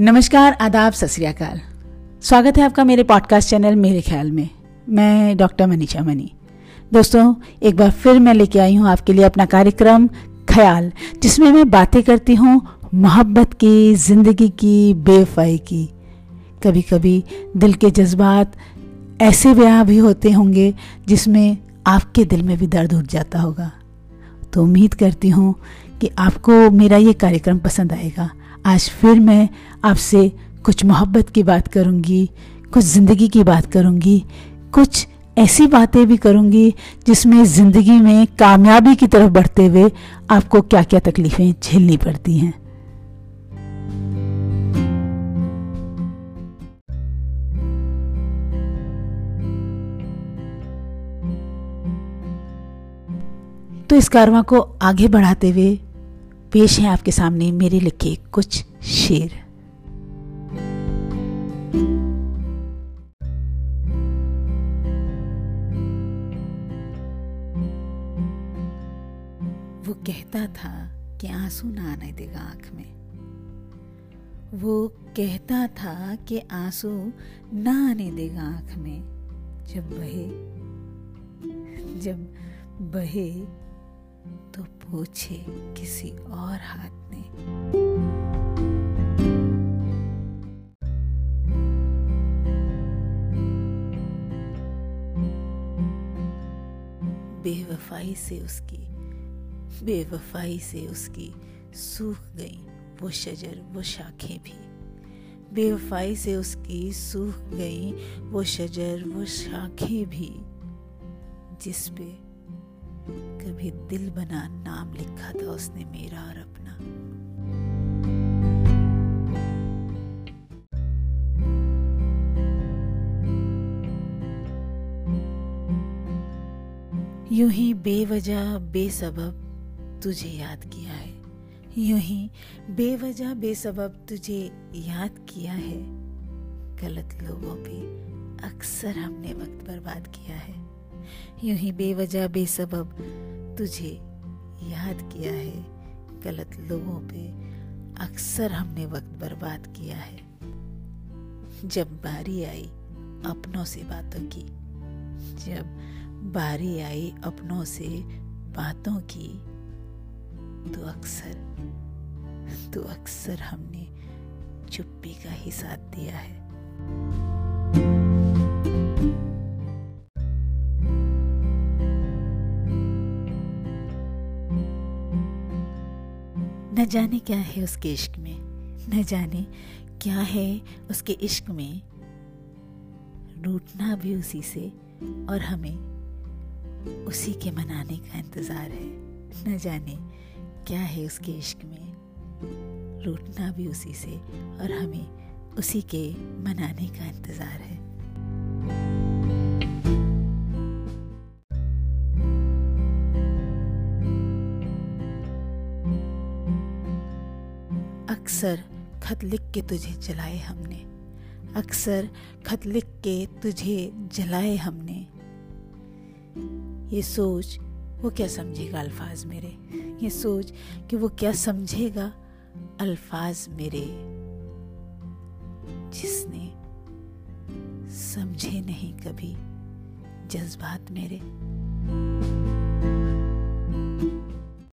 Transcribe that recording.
नमस्कार, आदाब, सत स्वागत है आपका मेरे पॉडकास्ट चैनल मेरे ख्याल में। मैं डॉक्टर मनीषा मनी। दोस्तों, एक बार फिर मैं लेके आई हूँ आपके लिए अपना कार्यक्रम, ख्याल, जिसमें मैं बातें करती हूँ मोहब्बत की, ज़िंदगी की बेफाई की। कभी कभी दिल के जज्बात ऐसे ब्याह भी होते होंगे, जिसमें आपके दिल में भी दर्द उठ जाता होगा। तो उम्मीद करती हूँ कि आपको मेरा ये कार्यक्रम पसंद आएगा। आज फिर मैं आपसे कुछ मोहब्बत की बात करूँगी, कुछ ज़िंदगी की बात करूँगी, कुछ ऐसी बातें भी करूँगी जिसमें ज़िंदगी में कामयाबी की तरफ़ बढ़ते हुए आपको क्या क्या तकलीफ़ें झेलनी पड़ती हैं। तो इस कारवा को आगे बढ़ाते हुए पेश हैं आपके सामने मेरे लिखे कुछ शेर। वो कहता था कि आँसू ना आने देगा आँख में। वो कहता था कि आँसू ना आने देगा आँख में। जब बहे जब बहे तो पूछे किसी और हाथ ने। बेवफाई से उसकी, बेवफाई से उसकी सूख गई वो शजर, वो शाखें भी। बेवफाई से उसकी सूख गई वो शजर, वो शाखें भी जिस पे कभी दिल बना नाम लिखा था उसने मेरा और अपना। यूँ ही बेवजह, बेसबब तुझे याद किया है। यूँ ही बेवजह, बेसबब तुझे याद किया है। गलत लोगों पे अक्सर हमने वक्त बर्बाद किया है। यूँ ही बेवजह बेसबब तुझे याद किया है। गलत लोगों पे अक्सर हमने वक्त बर्बाद किया है। जब बारी आई अपनों से बातों की, जब बारी आई अपनों से बातों की तो अक्सर तो अक्सर हमने चुप्पी का ही साथ दिया है। न जाने क्या है उसके इश्क में, न जाने क्या है उसके इश्क में। रूठना भी उसी से और हमें उसी के मनाने का इंतज़ार है। न जाने क्या है उसके इश्क में। रूठना भी उसी से और हमें उसी के मनाने का इंतज़ार है। अक्सर खत लिख के तुझे जलाए हमने। अक्सर खत लिख के तुझे जलाए हमने। ये सोच वो क्या समझेगा अल्फाज मेरे? ये सोच कि वो क्या समझेगा अल्फाज मेरे? जिसने समझे नहीं कभी जज्बात मेरे।